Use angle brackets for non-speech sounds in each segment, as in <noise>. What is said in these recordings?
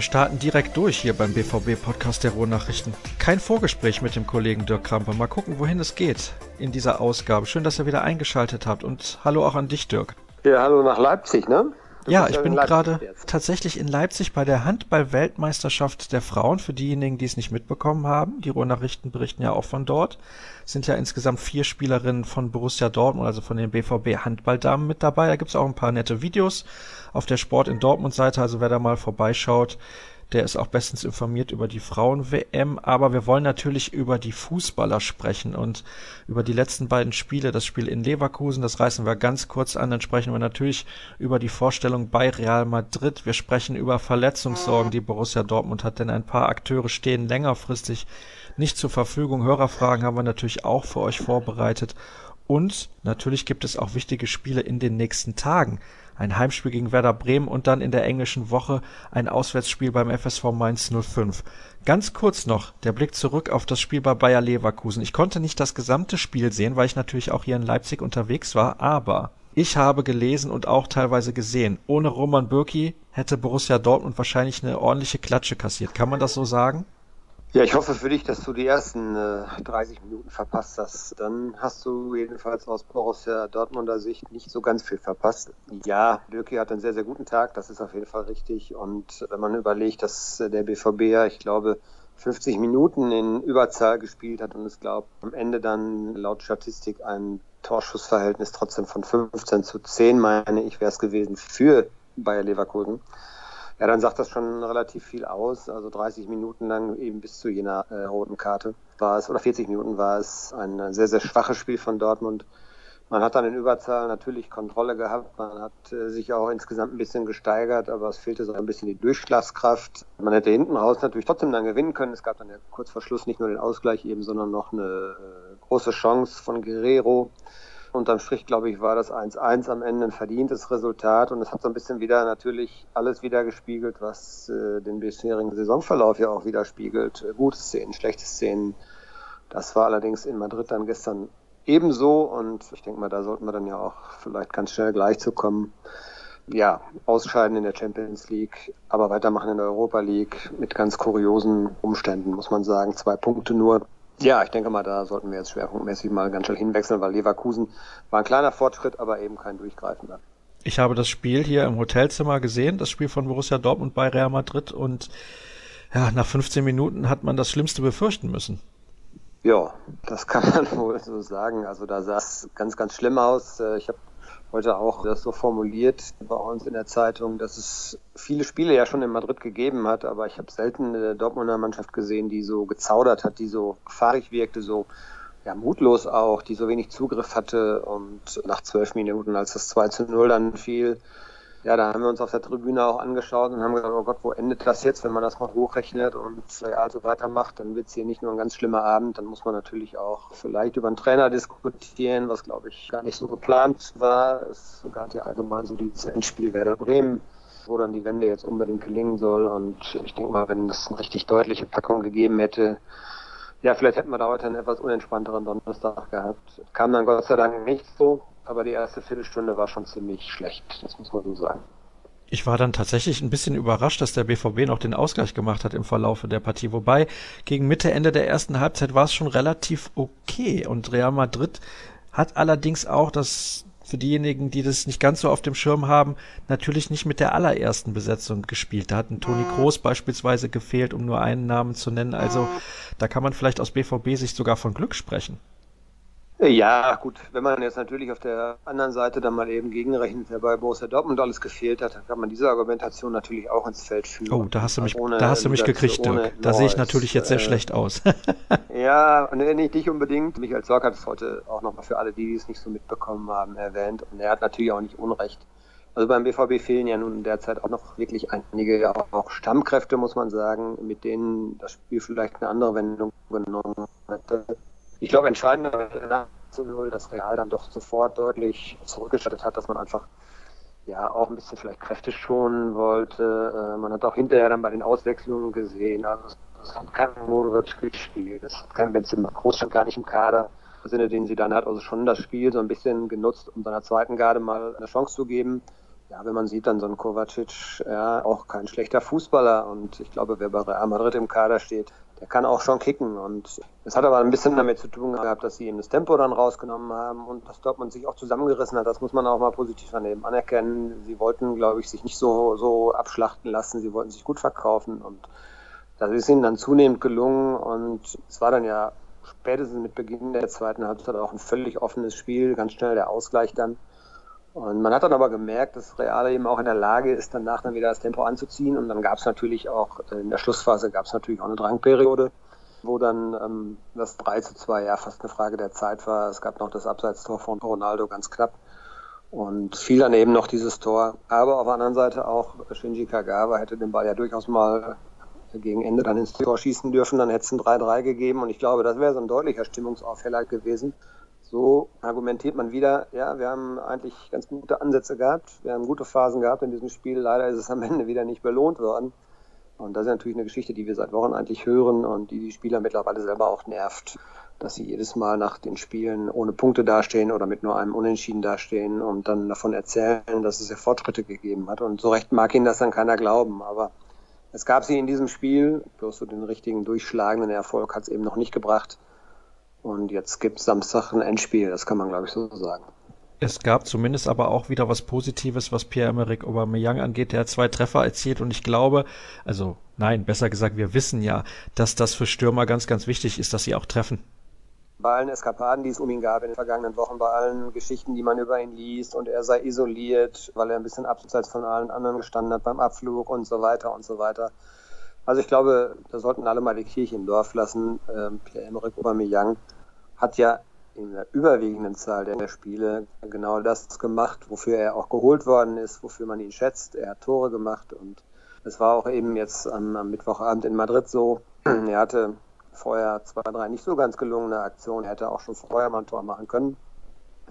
Wir starten direkt durch hier beim BVB-Podcast der Ruhrnachrichten. Kein Vorgespräch mit dem Kollegen Dirk Krampe. Mal gucken, wohin es geht in dieser Ausgabe. Schön, dass ihr wieder eingeschaltet habt und hallo auch an dich, Dirk. Ja, hallo nach Leipzig, ne? Ja, ich bin gerade tatsächlich in Leipzig bei der Handball-Weltmeisterschaft der Frauen. Für diejenigen, die es nicht mitbekommen haben, die Ruhrnachrichten berichten ja auch von dort. Es sind ja insgesamt vier Spielerinnen von Borussia Dortmund, also von den BVB Handballdamen mit dabei. Da gibt's auch ein paar nette Videos auf der Sport in Dortmund Seite. Also wer da mal vorbeischaut, der ist auch bestens informiert über die Frauen-WM, aber wir wollen natürlich über die Fußballer sprechen und über die letzten beiden Spiele, das Spiel in Leverkusen, das reißen wir ganz kurz an, dann sprechen wir natürlich über die Vorstellung bei Real Madrid, wir sprechen über Verletzungssorgen, die Borussia Dortmund hat, denn ein paar Akteure stehen längerfristig nicht zur Verfügung. Hörerfragen haben wir natürlich auch für euch vorbereitet. Und natürlich gibt es auch wichtige Spiele in den nächsten Tagen ein Heimspiel gegen Werder Bremen und dann in der englischen Woche ein Auswärtsspiel beim FSV Mainz 05. Ganz kurz noch der Blick zurück auf das Spiel bei Bayer Leverkusen. Ich konnte nicht das gesamte Spiel sehen, weil ich natürlich auch hier in Leipzig unterwegs war, aber ich habe gelesen und auch teilweise gesehen, ohne Roman Bürki hätte Borussia Dortmund wahrscheinlich eine ordentliche Klatsche kassiert. Kann man das so sagen? Ja, ich hoffe für dich, dass du die ersten äh, 30 Minuten verpasst hast. Dann hast du jedenfalls aus Borussia Dortmunder Sicht nicht so ganz viel verpasst. Ja, Birki hat einen sehr, sehr guten Tag, das ist auf jeden Fall richtig. Und wenn man überlegt, dass der BVB ja, ich glaube, 50 Minuten in Überzahl gespielt hat und es glaubt, am Ende dann laut Statistik ein Torschussverhältnis trotzdem von 15 zu 10, meine ich, wäre es gewesen für Bayer Leverkusen ja, dann sagt das schon relativ viel aus. Also 30 Minuten lang eben bis zu jener äh, roten Karte war es, oder 40 Minuten war es ein sehr, sehr schwaches Spiel von Dortmund. Man hat dann in Überzahl natürlich Kontrolle gehabt. Man hat äh, sich auch insgesamt ein bisschen gesteigert, aber es fehlte so ein bisschen die Durchschlagskraft. Man hätte hinten raus natürlich trotzdem dann gewinnen können. Es gab dann ja kurz vor Schluss nicht nur den Ausgleich eben, sondern noch eine äh, große Chance von Guerrero. Unterm Strich, glaube ich, war das 1-1 am Ende ein verdientes Resultat und es hat so ein bisschen wieder natürlich alles wieder gespiegelt, was äh, den bisherigen Saisonverlauf ja auch widerspiegelt. Äh, gute Szenen, schlechte Szenen. Das war allerdings in Madrid dann gestern ebenso und ich denke mal, da sollten wir dann ja auch vielleicht ganz schnell gleich zu kommen. Ja, ausscheiden in der Champions League, aber weitermachen in der Europa League mit ganz kuriosen Umständen, muss man sagen. Zwei Punkte nur ja, ich denke mal, da sollten wir jetzt schwerpunktmäßig mal ganz schnell hinwechseln, weil Leverkusen war ein kleiner Fortschritt, aber eben kein durchgreifender. Ich habe das Spiel hier im Hotelzimmer gesehen, das Spiel von Borussia Dortmund bei Real Madrid und ja, nach 15 Minuten hat man das Schlimmste befürchten müssen. Ja, das kann man <laughs> wohl so sagen. Also da sah es ganz, ganz schlimm aus. Äh, ich habe heute auch das so formuliert bei uns in der Zeitung, dass es viele Spiele ja schon in Madrid gegeben hat, aber ich habe selten eine Dortmunder Mannschaft gesehen, die so gezaudert hat, die so fahrig wirkte, so ja, mutlos auch, die so wenig Zugriff hatte. Und nach zwölf Minuten, als das 2 zu 0 dann fiel, ja, da haben wir uns auf der Tribüne auch angeschaut und haben gedacht, oh Gott, wo endet das jetzt, wenn man das mal hochrechnet und ja, so weitermacht, dann wird es hier nicht nur ein ganz schlimmer Abend, dann muss man natürlich auch vielleicht über einen Trainer diskutieren, was glaube ich gar nicht so geplant war. Es gab ja allgemein so dieses Endspiel Werder Bremen, wo dann die Wende jetzt unbedingt gelingen soll und ich denke mal, wenn es eine richtig deutliche Packung gegeben hätte, ja, vielleicht hätten wir da heute einen etwas unentspannteren Donnerstag gehabt. Kam dann Gott sei Dank nicht so aber die erste Viertelstunde war schon ziemlich schlecht, das muss man so sagen. Ich war dann tatsächlich ein bisschen überrascht, dass der BVB noch den Ausgleich gemacht hat im Verlaufe der Partie. Wobei gegen Mitte, Ende der ersten Halbzeit war es schon relativ okay. Und Real Madrid hat allerdings auch das für diejenigen, die das nicht ganz so auf dem Schirm haben, natürlich nicht mit der allerersten Besetzung gespielt. Da hat ein Toni Kroos beispielsweise gefehlt, um nur einen Namen zu nennen. Also da kann man vielleicht aus BVB-Sicht sogar von Glück sprechen. Ja, gut, wenn man jetzt natürlich auf der anderen Seite dann mal eben gegenrechnet, wer bei Borussia Dortmund alles gefehlt hat, dann kann man diese Argumentation natürlich auch ins Feld führen. Oh, da hast du mich, da hast du mich gekriegt, Dirk. Da sehe ich natürlich jetzt sehr äh, schlecht aus. <laughs> ja, nee, nicht dich unbedingt. Michael Zorc hat es heute auch nochmal für alle, die es nicht so mitbekommen haben, erwähnt. Und er hat natürlich auch nicht Unrecht. Also beim BVB fehlen ja nun derzeit auch noch wirklich einige, auch Stammkräfte, muss man sagen, mit denen das Spiel vielleicht eine andere Wendung genommen hätte ich glaube, entscheidend zu null, dass Real dann doch sofort deutlich zurückgestattet hat, dass man einfach ja auch ein bisschen vielleicht Kräfte schonen wollte. Äh, man hat auch hinterher dann bei den Auswechslungen gesehen, also es hat kein Modric gespielt, es hat kein Benzema, Groß stand gar nicht im Kader. Im Sinne, den sie dann hat, also schon das Spiel so ein bisschen genutzt, um seiner zweiten Garde mal eine Chance zu geben. ja, wenn man sieht, dann so ein Kovacic, ja, auch kein schlechter Fußballer. Und ich glaube, wer bei Real Madrid im Kader steht, der kann auch schon kicken. Und es hat aber ein bisschen damit zu tun gehabt, dass sie ihm das Tempo dann rausgenommen haben und dass Dortmund sich auch zusammengerissen hat. Das muss man auch mal positiv daneben anerkennen. Sie wollten, glaube ich, sich nicht so, so abschlachten lassen. Sie wollten sich gut verkaufen und das ist ihnen dann zunehmend gelungen. Und es war dann ja spätestens mit Beginn der zweiten Halbzeit auch ein völlig offenes Spiel. Ganz schnell der Ausgleich dann. Und man hat dann aber gemerkt, dass Real eben auch in der Lage ist, danach dann wieder das Tempo anzuziehen. Und dann gab es natürlich auch, äh, in der Schlussphase gab es natürlich auch eine Drangperiode, wo dann ähm, das 3 zu 2 ja fast eine Frage der Zeit war. Es gab noch das Abseitstor von Ronaldo ganz knapp. Und fiel dann eben noch dieses Tor. Aber auf der anderen Seite auch Shinji Kagawa hätte den Ball ja durchaus mal gegen Ende dann ins Tor schießen dürfen. Dann hätte es ein 3-3 gegeben. Und ich glaube, das wäre so ein deutlicher Stimmungsaufheller gewesen so argumentiert man wieder, ja, wir haben eigentlich ganz gute Ansätze gehabt, wir haben gute Phasen gehabt in diesem Spiel, leider ist es am Ende wieder nicht belohnt worden. Und das ist natürlich eine Geschichte, die wir seit Wochen eigentlich hören und die die Spieler mittlerweile selber auch nervt, dass sie jedes Mal nach den Spielen ohne Punkte dastehen oder mit nur einem Unentschieden dastehen und dann davon erzählen, dass es ja Fortschritte gegeben hat. Und so recht mag ihnen das dann keiner glauben, aber es gab sie in diesem Spiel, bloß so den richtigen durchschlagenden Erfolg hat es eben noch nicht gebracht. Und jetzt gibt es Samstag ein Endspiel, das kann man, glaube ich, so sagen. Es gab zumindest aber auch wieder was Positives, was Pierre-Emerick Aubameyang angeht. Der hat zwei Treffer erzielt und ich glaube, also nein, besser gesagt, wir wissen ja, dass das für Stürmer ganz, ganz wichtig ist, dass sie auch treffen. Bei allen Eskapaden, die es um ihn gab in den vergangenen Wochen, bei allen Geschichten, die man über ihn liest und er sei isoliert, weil er ein bisschen abseits von allen anderen gestanden hat beim Abflug und so weiter und so weiter. Also ich glaube, da sollten alle mal die Kirche im Dorf lassen. Ähm, Pierre-Emerick Aubameyang hat ja in der überwiegenden Zahl der Spiele genau das gemacht, wofür er auch geholt worden ist, wofür man ihn schätzt. Er hat Tore gemacht und es war auch eben jetzt am, am Mittwochabend in Madrid so. er hatte vorher zwei, drei nicht so ganz gelungene Aktionen. Er hätte auch schon vorher mal ein Tor machen können.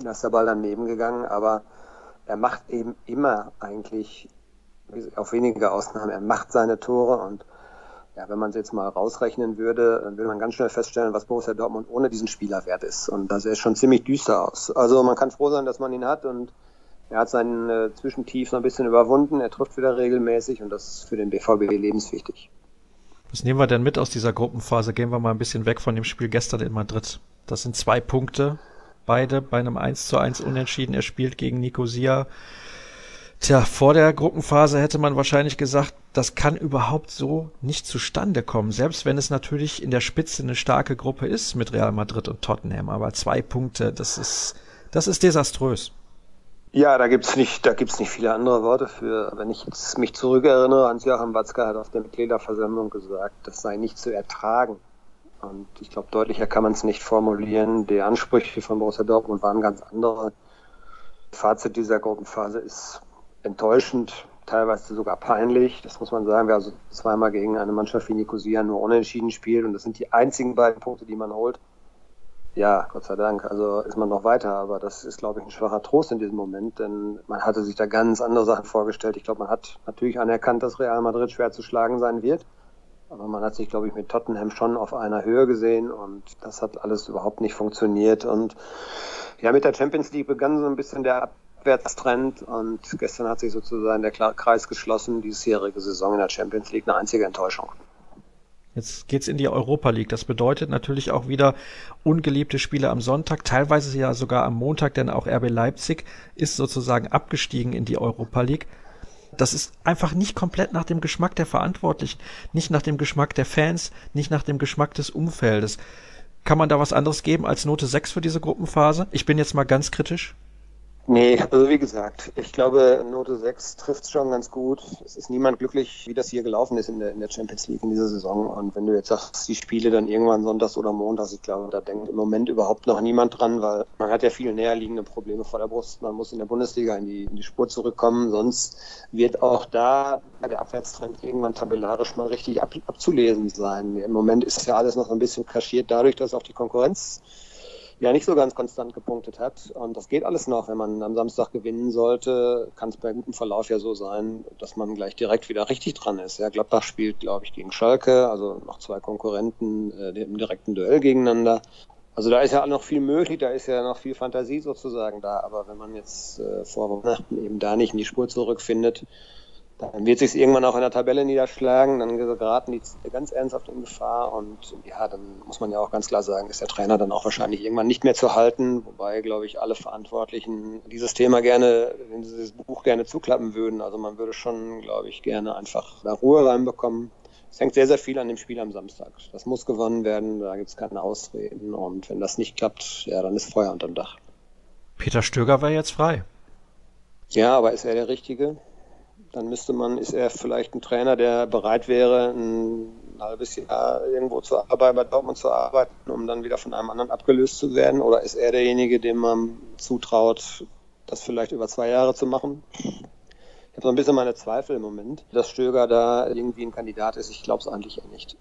Da ist der Ball daneben gegangen, aber er macht eben immer eigentlich, auf wenige Ausnahmen, er macht seine Tore und ja, wenn man es jetzt mal rausrechnen würde, dann würde man ganz schnell feststellen, was Borussia Dortmund ohne diesen Spieler wert ist. Und das sieht schon ziemlich düster aus. Also man kann froh sein, dass man ihn hat und er hat seinen äh, Zwischentief noch ein bisschen überwunden. Er trifft wieder regelmäßig und das ist für den BVB lebenswichtig. Was nehmen wir denn mit aus dieser Gruppenphase? Gehen wir mal ein bisschen weg von dem Spiel gestern in Madrid. Das sind zwei Punkte. Beide bei einem 1 zu 1 Unentschieden. Er spielt gegen Nicosia. Tja, vor der Gruppenphase hätte man wahrscheinlich gesagt, das kann überhaupt so nicht zustande kommen, selbst wenn es natürlich in der Spitze eine starke Gruppe ist mit Real Madrid und Tottenham, aber zwei Punkte, das ist, das ist desaströs. Ja, da gibt's nicht, da gibt's nicht viele andere Worte für. Wenn ich jetzt mich zurückerinnere, Hans-Joachim Watzke hat auf der Mitgliederversammlung gesagt, das sei nicht zu ertragen. Und ich glaube, deutlicher kann man es nicht formulieren. Die Ansprüche von Borussia Dortmund waren ganz andere. Fazit dieser Gruppenphase ist enttäuschend, teilweise sogar peinlich. Das muss man sagen. Wer also zweimal gegen eine Mannschaft wie Nicosia nur unentschieden spielt und das sind die einzigen beiden Punkte, die man holt. Ja, Gott sei Dank. Also ist man noch weiter, aber das ist, glaube ich, ein schwacher Trost in diesem Moment, denn man hatte sich da ganz andere Sachen vorgestellt. Ich glaube, man hat natürlich anerkannt, dass Real Madrid schwer zu schlagen sein wird. Aber man hat sich, glaube ich, mit Tottenham schon auf einer Höhe gesehen und das hat alles überhaupt nicht funktioniert. Und ja, mit der Champions League begann so ein bisschen der Abwärtstrend und gestern hat sich sozusagen der Kreis geschlossen, diesjährige Saison in der Champions League eine einzige Enttäuschung. Jetzt geht's in die Europa League. Das bedeutet natürlich auch wieder ungeliebte Spiele am Sonntag, teilweise ja sogar am Montag, denn auch RB Leipzig ist sozusagen abgestiegen in die Europa League. Das ist einfach nicht komplett nach dem Geschmack der Verantwortlichen, nicht nach dem Geschmack der Fans, nicht nach dem Geschmack des Umfeldes. Kann man da was anderes geben als Note 6 für diese Gruppenphase? Ich bin jetzt mal ganz kritisch. Nee, also wie gesagt, ich glaube, Note 6 trifft schon ganz gut. Es ist niemand glücklich, wie das hier gelaufen ist in der, in der Champions League in dieser Saison. Und wenn du jetzt sagst, die Spiele dann irgendwann sonntags oder montags, ich glaube, da denkt im Moment überhaupt noch niemand dran, weil man hat ja viel näher liegende Probleme vor der Brust. Man muss in der Bundesliga in die, in die Spur zurückkommen. Sonst wird auch da der Abwärtstrend irgendwann tabellarisch mal richtig ab, abzulesen sein. Im Moment ist ja alles noch ein bisschen kaschiert dadurch, dass auch die Konkurrenz ja nicht so ganz konstant gepunktet hat. Und das geht alles noch. Wenn man am Samstag gewinnen sollte, kann es bei gutem Verlauf ja so sein, dass man gleich direkt wieder richtig dran ist. Ja, Gladbach spielt, glaube ich, gegen Schalke, also noch zwei Konkurrenten äh, im direkten Duell gegeneinander. Also da ist ja noch viel möglich, da ist ja noch viel Fantasie sozusagen da. Aber wenn man jetzt äh, vor Weihnachten eben da nicht in die Spur zurückfindet, dann wird sich irgendwann auch in der Tabelle niederschlagen, dann geraten die ganz ernsthaft in Gefahr und ja, dann muss man ja auch ganz klar sagen, ist der Trainer dann auch wahrscheinlich irgendwann nicht mehr zu halten, wobei, glaube ich, alle Verantwortlichen dieses Thema gerne, dieses Buch gerne zuklappen würden. Also man würde schon, glaube ich, gerne einfach da Ruhe reinbekommen. Es hängt sehr, sehr viel an dem Spiel am Samstag. Das muss gewonnen werden, da gibt es keine Ausreden und wenn das nicht klappt, ja, dann ist Feuer unterm Dach. Peter Stöger war jetzt frei. Ja, aber ist er der Richtige? Dann müsste man, ist er vielleicht ein Trainer, der bereit wäre, ein halbes Jahr irgendwo zu arbeiten, bei Dortmund zu arbeiten, um dann wieder von einem anderen abgelöst zu werden? Oder ist er derjenige, dem man zutraut, das vielleicht über zwei Jahre zu machen? Ich habe so ein bisschen meine Zweifel im Moment, dass Stöger da irgendwie ein Kandidat ist. Ich glaube es eigentlich eher nicht.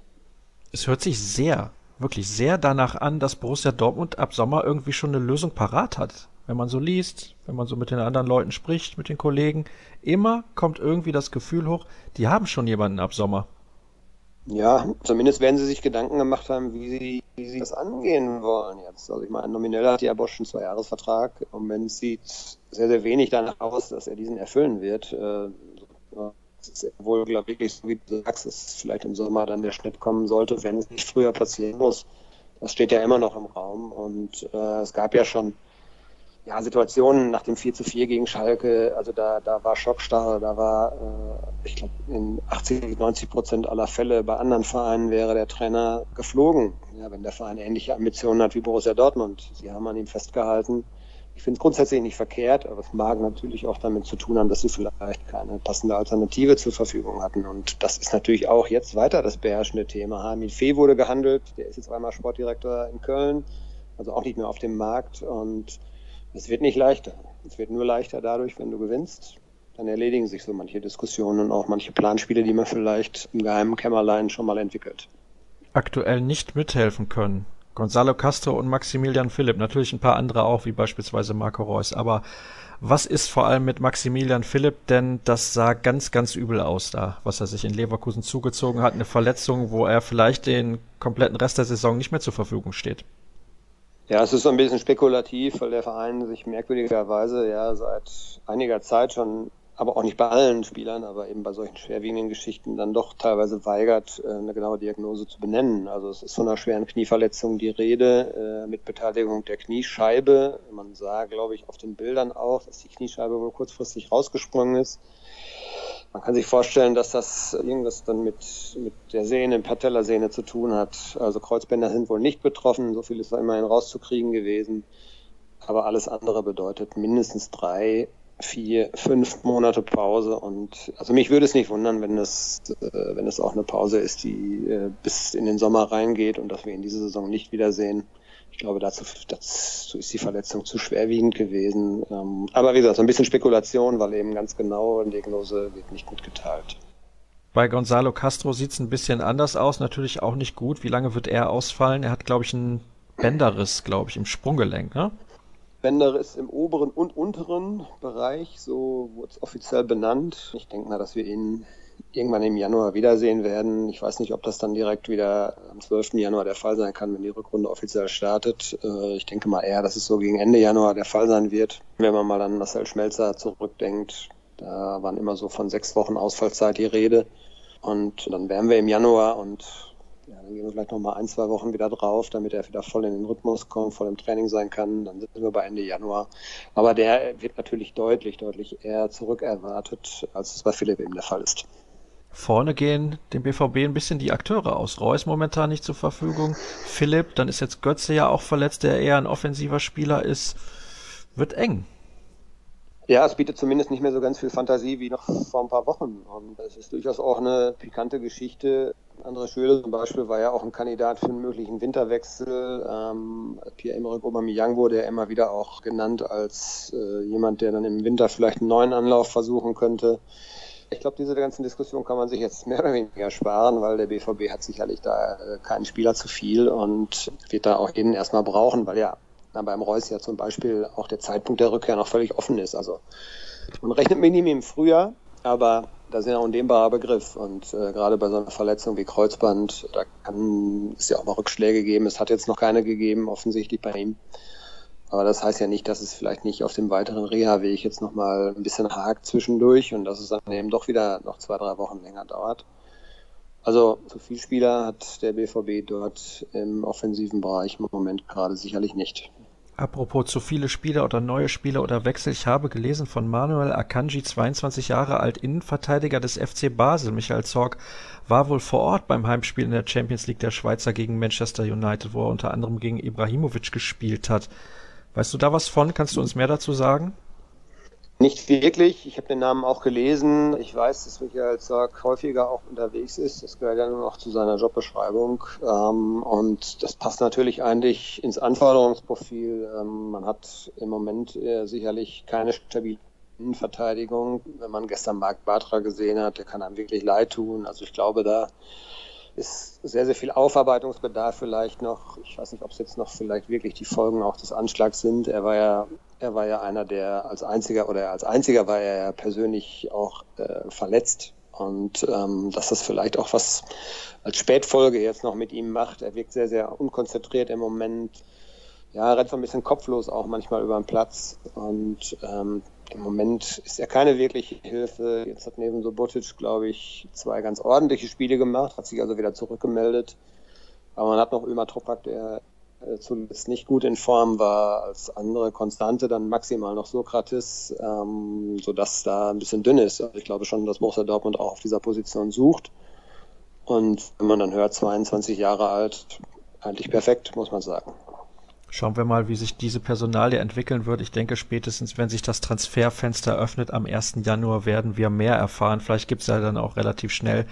Es hört sich sehr, wirklich sehr danach an, dass Borussia Dortmund ab Sommer irgendwie schon eine Lösung parat hat wenn man so liest, wenn man so mit den anderen Leuten spricht, mit den Kollegen, immer kommt irgendwie das Gefühl hoch, die haben schon jemanden ab Sommer. Ja, zumindest werden sie sich Gedanken gemacht haben, wie sie, wie sie das angehen wollen jetzt. Also ich meine, nominell hat ja Bosch einen Zweijahresvertrag. Im Moment sieht sehr, sehr wenig danach aus, dass er diesen erfüllen wird. Äh, es ist wohl, glaube ich, so wie du sagst, dass vielleicht im Sommer dann der Schnitt kommen sollte, wenn es nicht früher passieren muss. Das steht ja immer noch im Raum. Und äh, es gab ja schon ja, Situationen nach dem 4 zu 4 gegen Schalke, also da, da war Schockstarre, da war, äh, ich glaube, in 80, 90 Prozent aller Fälle bei anderen Vereinen wäre der Trainer geflogen, ja, wenn der Verein ähnliche Ambitionen hat wie Borussia Dortmund. Sie haben an ihm festgehalten. Ich finde es grundsätzlich nicht verkehrt, aber es mag natürlich auch damit zu tun haben, dass sie vielleicht keine passende Alternative zur Verfügung hatten. Und das ist natürlich auch jetzt weiter das beherrschende Thema. Hamid Fee wurde gehandelt, der ist jetzt einmal Sportdirektor in Köln, also auch nicht mehr auf dem Markt. Und es wird nicht leichter. Es wird nur leichter dadurch, wenn du gewinnst. Dann erledigen sich so manche Diskussionen und auch manche Planspiele, die man vielleicht im geheimen Kämmerlein schon mal entwickelt. Aktuell nicht mithelfen können. Gonzalo Castro und Maximilian Philipp, natürlich ein paar andere auch, wie beispielsweise Marco Reus. Aber was ist vor allem mit Maximilian Philipp? Denn das sah ganz, ganz übel aus da, was er sich in Leverkusen zugezogen hat. Eine Verletzung, wo er vielleicht den kompletten Rest der Saison nicht mehr zur Verfügung steht. Ja, es ist so ein bisschen spekulativ, weil der Verein sich merkwürdigerweise ja seit einiger Zeit schon, aber auch nicht bei allen Spielern, aber eben bei solchen schwerwiegenden Geschichten dann doch teilweise weigert, äh, eine genaue Diagnose zu benennen. Also es ist von einer schweren Knieverletzung die Rede, äh, mit Beteiligung der Kniescheibe. Man sah, glaube ich, auf den Bildern auch, dass die Kniescheibe wohl kurzfristig rausgesprungen ist. Man kann sich vorstellen, dass das irgendwas dann mit, mit der Sehne, Patellasehne zu tun hat. Also Kreuzbänder sind wohl nicht betroffen, so viel ist immerhin rauszukriegen gewesen. Aber alles andere bedeutet mindestens drei, vier, fünf Monate Pause. Und also mich würde es nicht wundern, wenn es, äh, wenn es auch eine Pause ist, die äh, bis in den Sommer reingeht und dass wir in dieser Saison nicht wiedersehen. Ich glaube, dazu, dazu ist die Verletzung zu schwerwiegend gewesen. Ähm, aber wie gesagt, so ein bisschen Spekulation, weil eben ganz genau eine Diagnose wird nicht mitgeteilt. Bei Gonzalo Castro sieht es ein bisschen anders aus, natürlich auch nicht gut. Wie lange wird er ausfallen? Er hat, glaube ich, einen Bänderriss, glaube ich, im Sprunggelenk, ne? Bänderriss im oberen und unteren Bereich, so wurde es offiziell benannt. Ich denke mal, dass wir ihn irgendwann im Januar wiedersehen werden. Ich weiß nicht, ob das dann direkt wieder am 12. Januar der Fall sein kann, wenn die Rückrunde offiziell startet. Äh, ich denke mal eher, dass es so gegen Ende Januar der Fall sein wird. Wenn man mal an Marcel Schmelzer zurückdenkt, da waren immer so von sechs Wochen Ausfallzeit die Rede. Und dann wären wir im Januar und ja, dann gehen wir vielleicht noch mal ein, zwei Wochen wieder drauf, damit er wieder voll in den Rhythmus kommt, voll im Training sein kann. Dann sind wir bei Ende Januar. Aber der wird natürlich deutlich, deutlich eher zurückerwartet, als es bei Philipp eben der Fall ist. Vorne gehen dem BVB ein bisschen die Akteure aus. Reus momentan nicht zur Verfügung. Philipp, dann ist jetzt Götze ja auch verletzt, der eher ein offensiver Spieler ist. Wird eng. Ja, es bietet zumindest nicht mehr so ganz viel Fantasie wie noch vor ein paar Wochen. Und es ist durchaus auch eine pikante Geschichte. André Schöle zum Beispiel war ja auch ein Kandidat für einen möglichen Winterwechsel. Ähm, Pierre-Emerick Aubameyang wurde ja immer wieder auch genannt als äh, jemand, der dann im Winter vielleicht einen neuen Anlauf versuchen könnte. Ich glaube, diese ganzen Diskussionen kann man sich jetzt mehr oder weniger sparen, weil der BVB hat sicherlich da äh, keinen Spieler zu viel und wird da auch jeden erstmal brauchen, weil ja beim Reus ja zum Beispiel auch der Zeitpunkt der Rückkehr noch völlig offen ist. Also man rechnet mit ihm im Frühjahr, aber das ist ja ein undehnbarer Begriff. Und äh, gerade bei so einer Verletzung wie Kreuzband, da kann es ja auch mal Rückschläge geben. Es hat jetzt noch keine gegeben, offensichtlich bei ihm. Aber das heißt ja nicht, dass es vielleicht nicht auf dem weiteren Reha-Weg jetzt nochmal ein bisschen hakt zwischendurch und dass es dann eben doch wieder noch zwei, drei Wochen länger dauert. Also zu viel Spieler hat der BVB dort im offensiven Bereich im Moment gerade sicherlich nicht. Apropos zu viele Spieler oder neue Spieler oder Wechsel. Ich habe gelesen von Manuel Akanji, 22 Jahre alt, Innenverteidiger des FC Basel. Michael Zorg war wohl vor Ort beim Heimspiel in der Champions League der Schweizer gegen Manchester United, wo er unter anderem gegen Ibrahimovic gespielt hat. Weißt du da was von? Kannst du uns mehr dazu sagen? Nicht wirklich. Ich habe den Namen auch gelesen. Ich weiß, dass Michael Zorg häufiger auch unterwegs ist. Das gehört ja nur noch zu seiner Jobbeschreibung. Ähm, und das passt natürlich eigentlich ins Anforderungsprofil. Ähm, man hat im Moment äh, sicherlich keine stabile Innenverteidigung. Wenn man gestern Marc Bartra gesehen hat, der kann einem wirklich leid tun. Also ich glaube, da ist sehr, sehr viel Aufarbeitungsbedarf vielleicht noch. Ich weiß nicht, ob es jetzt noch vielleicht wirklich die Folgen auch des Anschlags sind. Er war ja, er war ja einer, der als einziger oder als einziger war er ja persönlich auch äh, verletzt. Und ähm, dass das vielleicht auch was als Spätfolge jetzt noch mit ihm macht. Er wirkt sehr, sehr unkonzentriert im Moment. Ja, rennt so ein bisschen kopflos auch manchmal über den Platz. Und ähm, im Moment ist er keine wirkliche Hilfe. Jetzt hat neben Sobotic, glaube ich, zwei ganz ordentliche Spiele gemacht, hat sich also wieder zurückgemeldet. Aber man hat noch Ömer Tropak, der äh, zuletzt nicht gut in Form war, als andere Konstante, dann maximal noch Sokrates, ähm, sodass da ein bisschen dünn ist. Also ich glaube schon, dass Borussia Dortmund auch auf dieser Position sucht. Und wenn man dann hört, 22 Jahre alt, eigentlich perfekt, muss man sagen. Schauen wir mal, wie sich diese Personalie entwickeln wird. Ich denke, spätestens, wenn sich das Transferfenster öffnet am 1. Januar, werden wir mehr erfahren. Vielleicht gibt es ja dann auch relativ schnell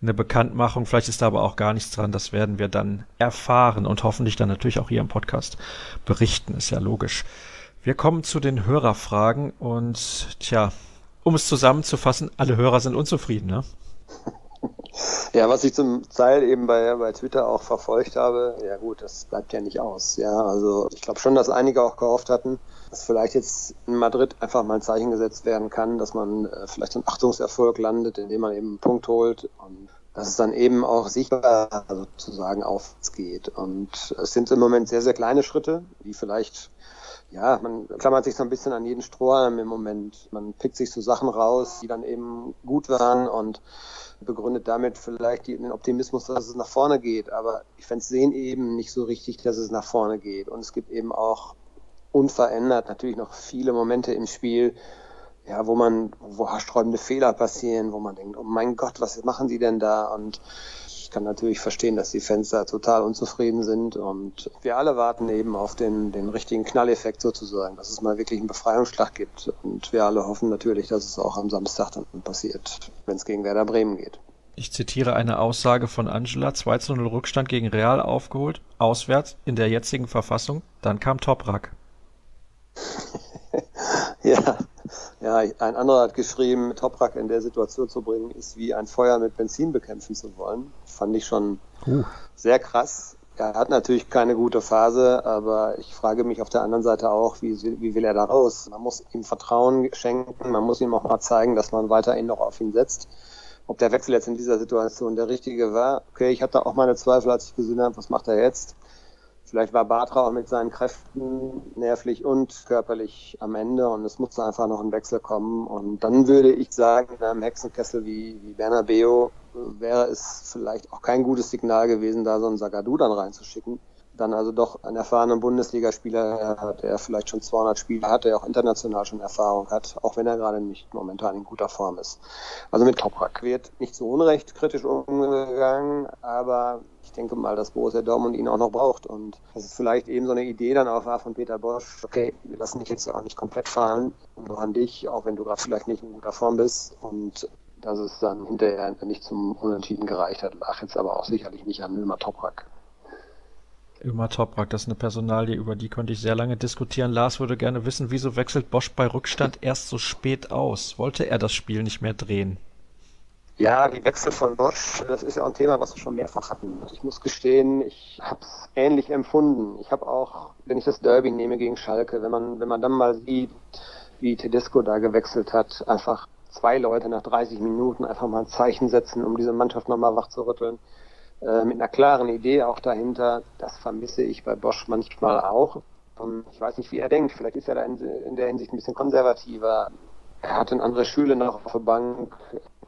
eine Bekanntmachung. Vielleicht ist da aber auch gar nichts dran. Das werden wir dann erfahren und hoffentlich dann natürlich auch hier im Podcast berichten. Ist ja logisch. Wir kommen zu den Hörerfragen und tja, um es zusammenzufassen, alle Hörer sind unzufrieden, ne? Ja, was ich zum Teil eben bei, bei Twitter auch verfolgt habe, ja gut, das bleibt ja nicht aus. Ja, also ich glaube schon, dass einige auch gehofft hatten, dass vielleicht jetzt in Madrid einfach mal ein Zeichen gesetzt werden kann, dass man äh, vielleicht einen Achtungserfolg landet, indem man eben einen Punkt holt und dass es dann eben auch sichtbar sozusagen aufwärts geht. Und es sind im Moment sehr, sehr kleine Schritte, die vielleicht ja, man klammert sich so ein bisschen an jeden Strohhalm im Moment. Man pickt sich so Sachen raus, die dann eben gut waren und begründet damit vielleicht den Optimismus, dass es nach vorne geht. Aber die Fans sehen eben nicht so richtig, dass es nach vorne geht. Und es gibt eben auch unverändert natürlich noch viele Momente im Spiel, ja, wo man, wo haarsträubende Fehler passieren, wo man denkt, oh mein Gott, was machen die denn da? Und kann natürlich verstehen, dass die Fans da total unzufrieden sind und wir alle warten eben auf den, den richtigen Knalleffekt sozusagen, dass es mal wirklich einen Befreiungsschlag gibt und wir alle hoffen natürlich, dass es auch am Samstag dann passiert, wenn es gegen Werder Bremen geht. Ich zitiere eine Aussage von Angela, 2 zu 0 Rückstand gegen Real aufgeholt, auswärts in der jetzigen Verfassung, dann kam Toprak. <laughs> <laughs> ja, ja, ein anderer hat geschrieben, Toprak in der Situation zu bringen, ist wie ein Feuer mit Benzin bekämpfen zu wollen. Fand ich schon uh. sehr krass. Er hat natürlich keine gute Phase, aber ich frage mich auf der anderen Seite auch, wie, wie will er da raus? Man muss ihm Vertrauen schenken, man muss ihm auch mal zeigen, dass man weiterhin noch auf ihn setzt. Ob der Wechsel jetzt in dieser Situation der richtige war, okay, ich hatte auch meine Zweifel, als ich gesehen habe, was macht er jetzt? Vielleicht war Bartra auch mit seinen Kräften nervlich und körperlich am Ende und es musste einfach noch ein Wechsel kommen. Und dann würde ich sagen, in einem Hexenkessel wie, wie Bernabeo wäre es vielleicht auch kein gutes Signal gewesen, da so einen Sagadu dann reinzuschicken dann also doch einen erfahrenen Bundesligaspieler, der vielleicht schon 200 Spiele hat, der auch international schon Erfahrung hat, auch wenn er gerade nicht momentan in guter Form ist. Also mit Toprak wird nicht zu Unrecht kritisch umgegangen, aber ich denke mal, dass Borussia Dortmund ihn auch noch braucht und dass es vielleicht eben so eine Idee dann auch war von Peter Bosch, okay, wir lassen dich jetzt auch nicht komplett fallen, nur an dich, auch wenn du gerade vielleicht nicht in guter Form bist und dass es dann hinterher nicht zum Unentschieden gereicht hat, lag jetzt aber auch sicherlich nicht an Ilmar Toprak. Ömer Toprak, das ist eine Personalie, über die könnte ich sehr lange diskutieren. Lars würde gerne wissen, wieso wechselt Bosch bei Rückstand erst so spät aus? Wollte er das Spiel nicht mehr drehen? Ja, die Wechsel von Bosch, das ist ja auch ein Thema, was wir schon mehrfach hatten. Ich muss gestehen, ich habe es ähnlich empfunden. Ich habe auch, wenn ich das Derby nehme gegen Schalke, wenn man, wenn man dann mal sieht, wie Tedesco da gewechselt hat, einfach zwei Leute nach 30 Minuten einfach mal ein Zeichen setzen, um diese Mannschaft nochmal wach zu rütteln. Äh, mit einer klaren Idee auch dahinter. Das vermisse ich bei Bosch manchmal auch. Und ich weiß nicht, wie er denkt. Vielleicht ist er da in, in der Hinsicht ein bisschen konservativer. Er hatte andere Schüler noch auf der Bank.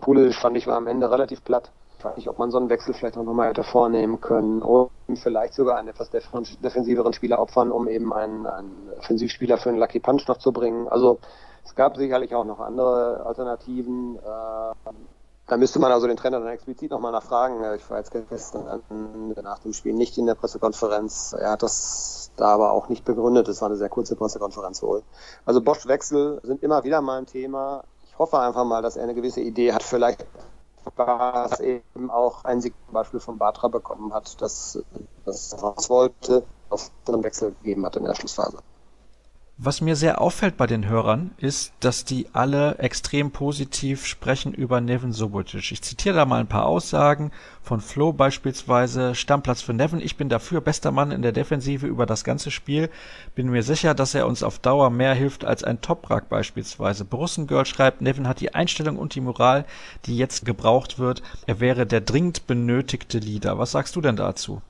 Pudel fand ich war am Ende relativ platt. Ich weiß nicht, ob man so einen Wechsel vielleicht auch nochmal hätte vornehmen können oder vielleicht sogar einen etwas defensiveren Spieler opfern, um eben einen, einen Offensivspieler für einen Lucky Punch noch zu bringen. Also es gab sicherlich auch noch andere Alternativen. Äh, da müsste man also den Trainer dann explizit nochmal nachfragen. Ich war jetzt gestern nach dem Spiel nicht in der Pressekonferenz. Er hat das da aber auch nicht begründet. Es war eine sehr kurze Pressekonferenz wohl. Also Bosch-Wechsel sind immer wieder mal ein Thema. Ich hoffe einfach mal, dass er eine gewisse Idee hat. Vielleicht war es eben auch ein Beispiel von Batra bekommen hat, dass das was wollte, auf einen Wechsel gegeben hat in der Schlussphase. Was mir sehr auffällt bei den Hörern, ist, dass die alle extrem positiv sprechen über Nevin Subotic. Ich zitiere da mal ein paar Aussagen von Flo beispielsweise. Stammplatz für Nevin. Ich bin dafür bester Mann in der Defensive über das ganze Spiel. Bin mir sicher, dass er uns auf Dauer mehr hilft als ein Toprak beispielsweise. Borussengirl schreibt, Nevin hat die Einstellung und die Moral, die jetzt gebraucht wird. Er wäre der dringend benötigte Leader. Was sagst du denn dazu?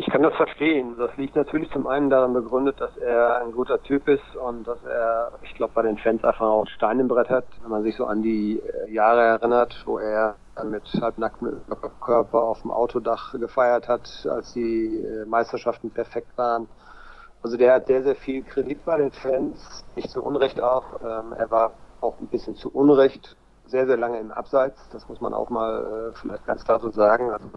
Ich kann das verstehen. Das liegt natürlich zum einen daran begründet, dass er ein guter Typ ist und dass er, ich glaube, bei den Fans einfach auch Stein im Brett hat. Wenn man sich so an die äh, Jahre erinnert, wo er mit halbnacktem Körper auf dem Autodach gefeiert hat, als die äh, Meisterschaften perfekt waren. Also der hat sehr, sehr viel Kredit bei den Fans, nicht zu Unrecht auch. Ähm, er war auch ein bisschen zu Unrecht sehr, sehr lange im Abseits. Das muss man auch mal äh, vielleicht ganz klar so sagen. Also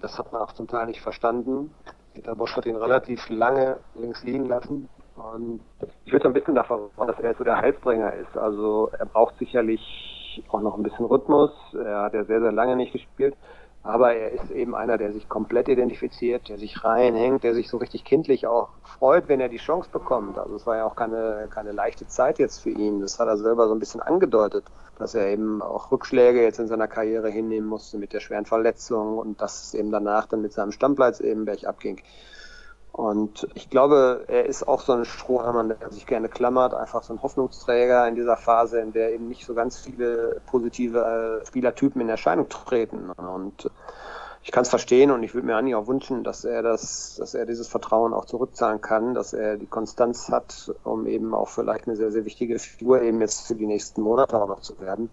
das hat man auch zum Teil nicht verstanden. Peter Bosch hat ihn relativ lange links liegen lassen. Und ich würde ein bisschen davon dass er so der Heilsbringer ist. Also er braucht sicherlich auch noch ein bisschen Rhythmus. Er hat ja sehr, sehr lange nicht gespielt. Aber er ist eben einer, der sich komplett identifiziert, der sich reinhängt, der sich so richtig kindlich auch freut, wenn er die Chance bekommt. Also es war ja auch keine, keine leichte Zeit jetzt für ihn. Das hat er selber so ein bisschen angedeutet, dass er eben auch Rückschläge jetzt in seiner Karriere hinnehmen musste mit der schweren Verletzung und dass es eben danach dann mit seinem Stammplatz eben bergab ging. Und ich glaube, er ist auch so ein Strohhammer, der sich gerne klammert, einfach so ein Hoffnungsträger in dieser Phase, in der eben nicht so ganz viele positive äh, Spielertypen in Erscheinung treten. Und ich kann es verstehen und ich würde mir eigentlich auch wünschen, dass er das, dass er dieses Vertrauen auch zurückzahlen kann, dass er die Konstanz hat, um eben auch vielleicht eine sehr, sehr wichtige Figur eben jetzt für die nächsten Monate auch noch zu werden.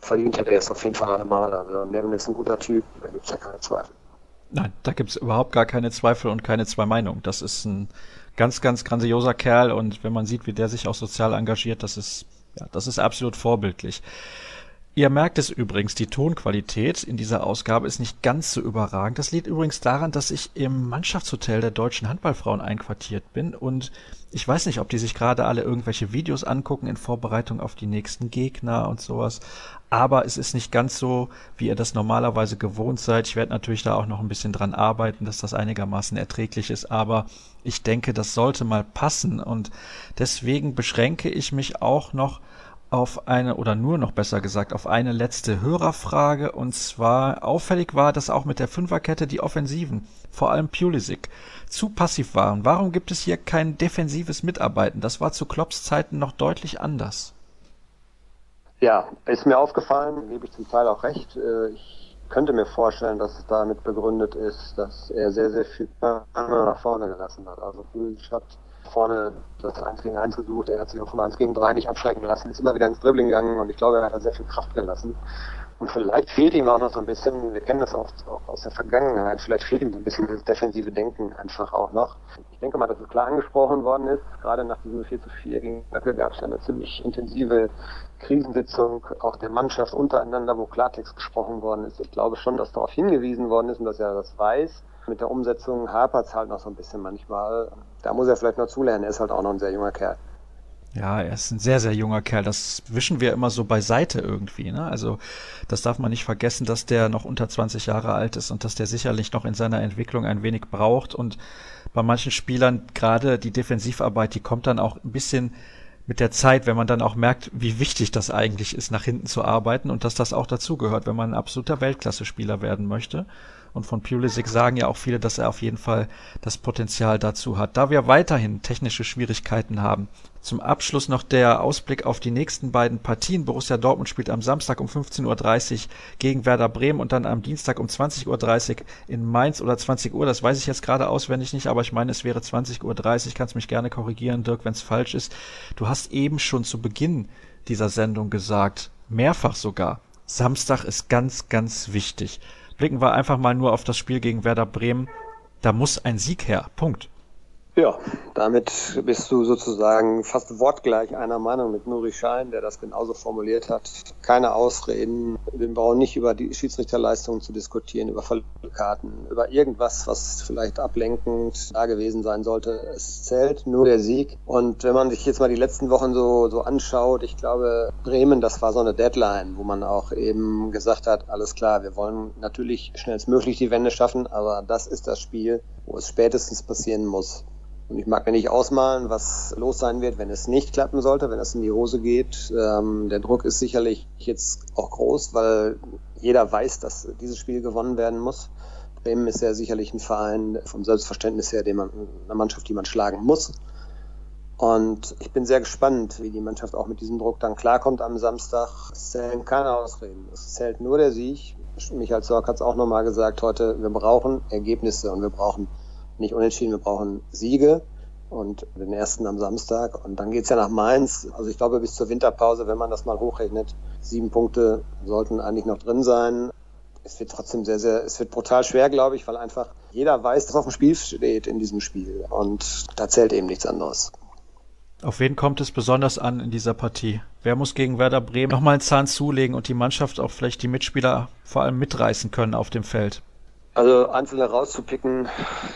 Verdient hätte er es auf jeden Fall einmal. Also Nevin ist ein guter Typ, da gibt es ja keine Zweifel. Nein, da gibt's überhaupt gar keine Zweifel und keine zwei Meinungen. Das ist ein ganz, ganz grandioser Kerl und wenn man sieht, wie der sich auch sozial engagiert, das ist, ja, das ist absolut vorbildlich. Ihr merkt es übrigens, die Tonqualität in dieser Ausgabe ist nicht ganz so überragend. Das liegt übrigens daran, dass ich im Mannschaftshotel der deutschen Handballfrauen einquartiert bin und ich weiß nicht, ob die sich gerade alle irgendwelche Videos angucken in Vorbereitung auf die nächsten Gegner und sowas. Aber es ist nicht ganz so, wie ihr das normalerweise gewohnt seid. Ich werde natürlich da auch noch ein bisschen dran arbeiten, dass das einigermaßen erträglich ist. Aber ich denke, das sollte mal passen. Und deswegen beschränke ich mich auch noch auf eine, oder nur noch besser gesagt, auf eine letzte Hörerfrage. Und zwar auffällig war, dass auch mit der Fünferkette die Offensiven, vor allem Pulisic, zu passiv waren. Warum gibt es hier kein defensives Mitarbeiten? Das war zu Klopps Zeiten noch deutlich anders. Ja, ist mir aufgefallen, gebe ich zum Teil auch recht. Äh, ich könnte mir vorstellen, dass es damit begründet ist, dass er sehr, sehr viel nach vorne gelassen hat. Also Pulisic hat vorne das 1 gegen 1 gesucht, er hat sich auch von 1 gegen 3 nicht abschrecken lassen, ist immer wieder ins Dribbling gegangen und ich glaube, er hat da sehr viel Kraft gelassen. Und vielleicht fehlt ihm auch noch so ein bisschen, wir kennen das auch, auch aus der Vergangenheit, vielleicht fehlt ihm so ein bisschen das defensive Denken einfach auch noch. Ich denke mal, dass es klar angesprochen worden ist, gerade nach diesem 4 zu 4 gegen Dackel gab es ja eine ziemlich intensive Krisensitzung auch der Mannschaft untereinander, wo Klartext gesprochen worden ist. Ich glaube schon, dass darauf hingewiesen worden ist und dass er das weiß. Mit der Umsetzung hapert es halt noch so ein bisschen manchmal. Da muss er vielleicht noch zulernen. Er ist halt auch noch ein sehr junger Kerl. Ja, er ist ein sehr, sehr junger Kerl. Das wischen wir immer so beiseite irgendwie. Ne? Also das darf man nicht vergessen, dass der noch unter 20 Jahre alt ist und dass der sicherlich noch in seiner Entwicklung ein wenig braucht. Und bei manchen Spielern gerade die Defensivarbeit, die kommt dann auch ein bisschen mit der Zeit, wenn man dann auch merkt, wie wichtig das eigentlich ist, nach hinten zu arbeiten und dass das auch dazugehört, wenn man ein absoluter Weltklasse-Spieler werden möchte. Und von Pulisic sagen ja auch viele, dass er auf jeden Fall das Potenzial dazu hat. Da wir weiterhin technische Schwierigkeiten haben, Zum Abschluss noch der Ausblick auf die nächsten beiden Partien. Borussia Dortmund spielt am Samstag um 15.30 Uhr gegen Werder Bremen und dann am Dienstag um 20.30 Uhr in Mainz oder 20 Uhr. Das weiß ich jetzt gerade auswendig nicht, aber ich meine, es wäre 20.30 Uhr. Kannst mich gerne korrigieren, Dirk, wenn es falsch ist. Du hast eben schon zu Beginn dieser Sendung gesagt, mehrfach sogar, Samstag ist ganz, ganz wichtig. Blicken wir einfach mal nur auf das Spiel gegen Werder Bremen. Da muss ein Sieg her. Punkt. Ja, damit bist du sozusagen fast wortgleich einer Meinung mit Nuri Schein, der das genauso formuliert hat. Keine Ausreden. Wir brauchen nicht über die Schiedsrichterleistungen zu diskutieren, über Karten, über irgendwas, was vielleicht ablenkend da gewesen sein sollte. Es zählt nur der Sieg. Und wenn man sich jetzt mal die letzten Wochen so, so anschaut, ich glaube, Bremen, das war so eine Deadline, wo man auch eben gesagt hat, alles klar, wir wollen natürlich schnellstmöglich die Wende schaffen, aber das ist das Spiel, wo es spätestens passieren muss. Und ich mag mir nicht ausmalen, was los sein wird, wenn es nicht klappen sollte, wenn es in die Hose geht. Ähm, der Druck ist sicherlich jetzt auch groß, weil jeder weiß, dass dieses Spiel gewonnen werden muss. Bremen ist ja sicherlich ein Verein vom Selbstverständnis her, den man, eine Mannschaft, die man schlagen muss. Und ich bin sehr gespannt, wie die Mannschaft auch mit diesem Druck dann klarkommt am Samstag. Es zählen keine Ausreden. Es zählt nur der Sieg. Michael Zorc hat es auch nochmal gesagt heute, wir brauchen Ergebnisse und wir brauchen nicht unentschieden, wir brauchen Siege und den ersten am Samstag. Und dann geht's ja nach Mainz. Also ich glaube, bis zur Winterpause, wenn man das mal hochrechnet, sieben Punkte sollten eigentlich noch drin sein. Es wird trotzdem sehr, sehr, es wird brutal schwer, glaube ich, weil einfach jeder weiß, dass auf dem Spiel steht in diesem Spiel. Und da zählt eben nichts anderes. Auf wen kommt es besonders an in dieser Partie? Wer muss gegen Werder Bremen nochmal einen Zahn zulegen und die Mannschaft auch vielleicht die Mitspieler vor allem mitreißen können auf dem Feld? Also einzelne rauszupicken,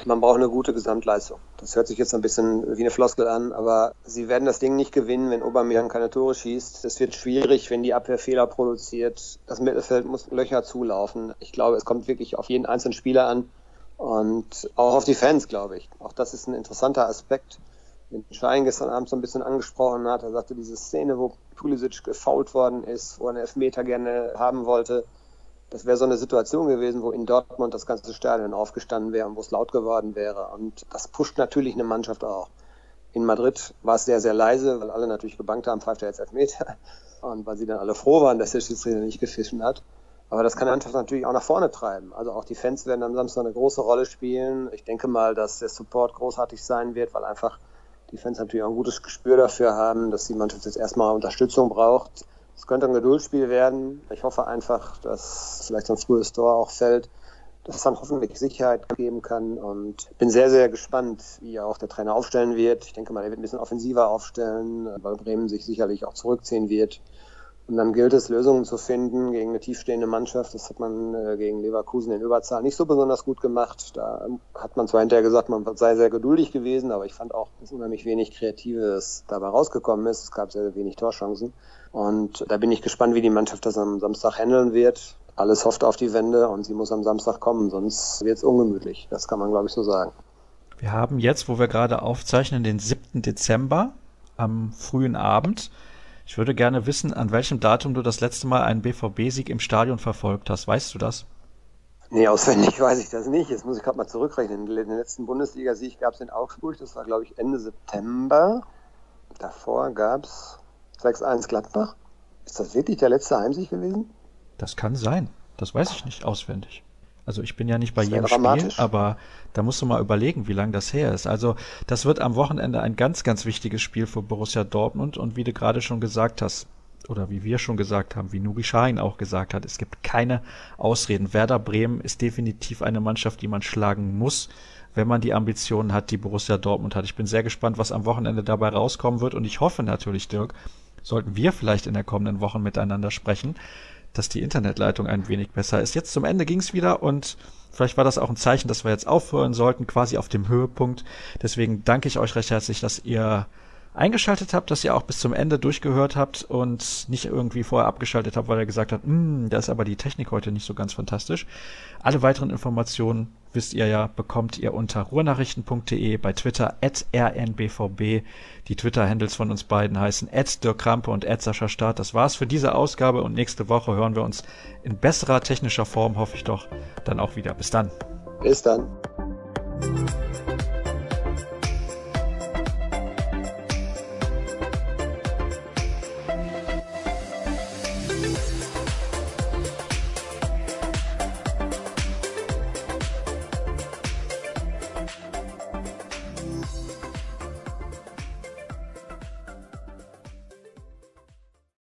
man braucht eine gute Gesamtleistung. Das hört sich jetzt ein bisschen wie eine Floskel an, aber sie werden das Ding nicht gewinnen, wenn Aubameyang keine Tore schießt. Es wird schwierig, wenn die Abwehr Fehler produziert. Das Mittelfeld muss Löcher zulaufen. Ich glaube, es kommt wirklich auf jeden einzelnen Spieler an und auch auf die Fans, glaube ich. Auch das ist ein interessanter Aspekt den Schein gestern Abend so ein bisschen angesprochen hat. Er sagte, diese Szene, wo Pulisic gefault worden ist, wo er einen Elfmeter gerne haben wollte, das wäre so eine Situation gewesen, wo in Dortmund das ganze Stadion aufgestanden wäre und wo es laut geworden wäre. Und das pusht natürlich eine Mannschaft auch. In Madrid war es sehr, sehr leise, weil alle natürlich gebankt haben, pfeift er jetzt Elfmeter. Und weil sie dann alle froh waren, dass der Schiedsrichter nicht gefischen hat. Aber das kann die Mannschaft natürlich auch nach vorne treiben. Also auch die Fans werden am Samstag eine große Rolle spielen. Ich denke mal, dass der Support großartig sein wird, weil einfach die Fans natürlich auch ein gutes Gespür dafür haben, dass die Mannschaft jetzt erstmal Unterstützung braucht. Es könnte ein Geduldsspiel werden. Ich hoffe einfach, dass vielleicht ein frühes Tor auch fällt, dass es dann hoffentlich Sicherheit geben kann. Und bin sehr, sehr gespannt, wie auch der Trainer aufstellen wird. Ich denke mal, er wird ein bisschen offensiver aufstellen, weil Bremen sich sicherlich auch zurückziehen wird. Und dann gilt es, Lösungen zu finden gegen eine tiefstehende Mannschaft. Das hat man äh, gegen Leverkusen in Überzahl nicht so besonders gut gemacht. Da hat man zwar hinterher gesagt, man sei sehr geduldig gewesen, aber ich fand auch, dass unheimlich wenig Kreatives dabei rausgekommen ist. Es gab sehr, sehr wenig Torchancen. Und da bin ich gespannt, wie die Mannschaft das am Samstag handeln wird. Alles hofft auf die Wende und sie muss am Samstag kommen, sonst wird es ungemütlich. Das kann man, glaube ich, so sagen. Wir haben jetzt, wo wir gerade aufzeichnen, den 7. Dezember am frühen Abend. Ich würde gerne wissen, an welchem Datum du das letzte Mal einen BVB-Sieg im Stadion verfolgt hast. Weißt du das? Nee, auswendig <laughs> weiß ich das nicht. Jetzt muss ich gerade mal zurückrechnen. Den letzten Bundesliga-Sieg gab es in Augsburg. Das war, glaube ich, Ende September. Davor gab es 6-1 Gladbach. Ist das wirklich der letzte Heimsieg gewesen? Das kann sein. Das weiß ich nicht auswendig. Also ich bin ja nicht bei jedem Spiel, aber da musst du mal überlegen, wie lange das her ist. Also das wird am Wochenende ein ganz, ganz wichtiges Spiel für Borussia Dortmund und wie du gerade schon gesagt hast, oder wie wir schon gesagt haben, wie Nubi Sahin auch gesagt hat, es gibt keine Ausreden. Werder Bremen ist definitiv eine Mannschaft, die man schlagen muss, wenn man die Ambitionen hat, die Borussia Dortmund hat. Ich bin sehr gespannt, was am Wochenende dabei rauskommen wird und ich hoffe natürlich, Dirk, sollten wir vielleicht in der kommenden Woche miteinander sprechen, dass die Internetleitung ein wenig besser ist. Jetzt zum Ende ging's wieder und vielleicht war das auch ein Zeichen, dass wir jetzt aufhören sollten, quasi auf dem Höhepunkt. Deswegen danke ich euch recht herzlich, dass ihr eingeschaltet habt, dass ihr auch bis zum Ende durchgehört habt und nicht irgendwie vorher abgeschaltet habt, weil er gesagt hat, hm, da ist aber die Technik heute nicht so ganz fantastisch. Alle weiteren Informationen wisst ihr ja, bekommt ihr unter ruhrnachrichten.de, bei Twitter at rnbvb. Die Twitter-Handles von uns beiden heißen at Dirk Krampe und at Sascha Start. Das war's für diese Ausgabe und nächste Woche hören wir uns in besserer technischer Form, hoffe ich doch, dann auch wieder. Bis dann. Bis dann.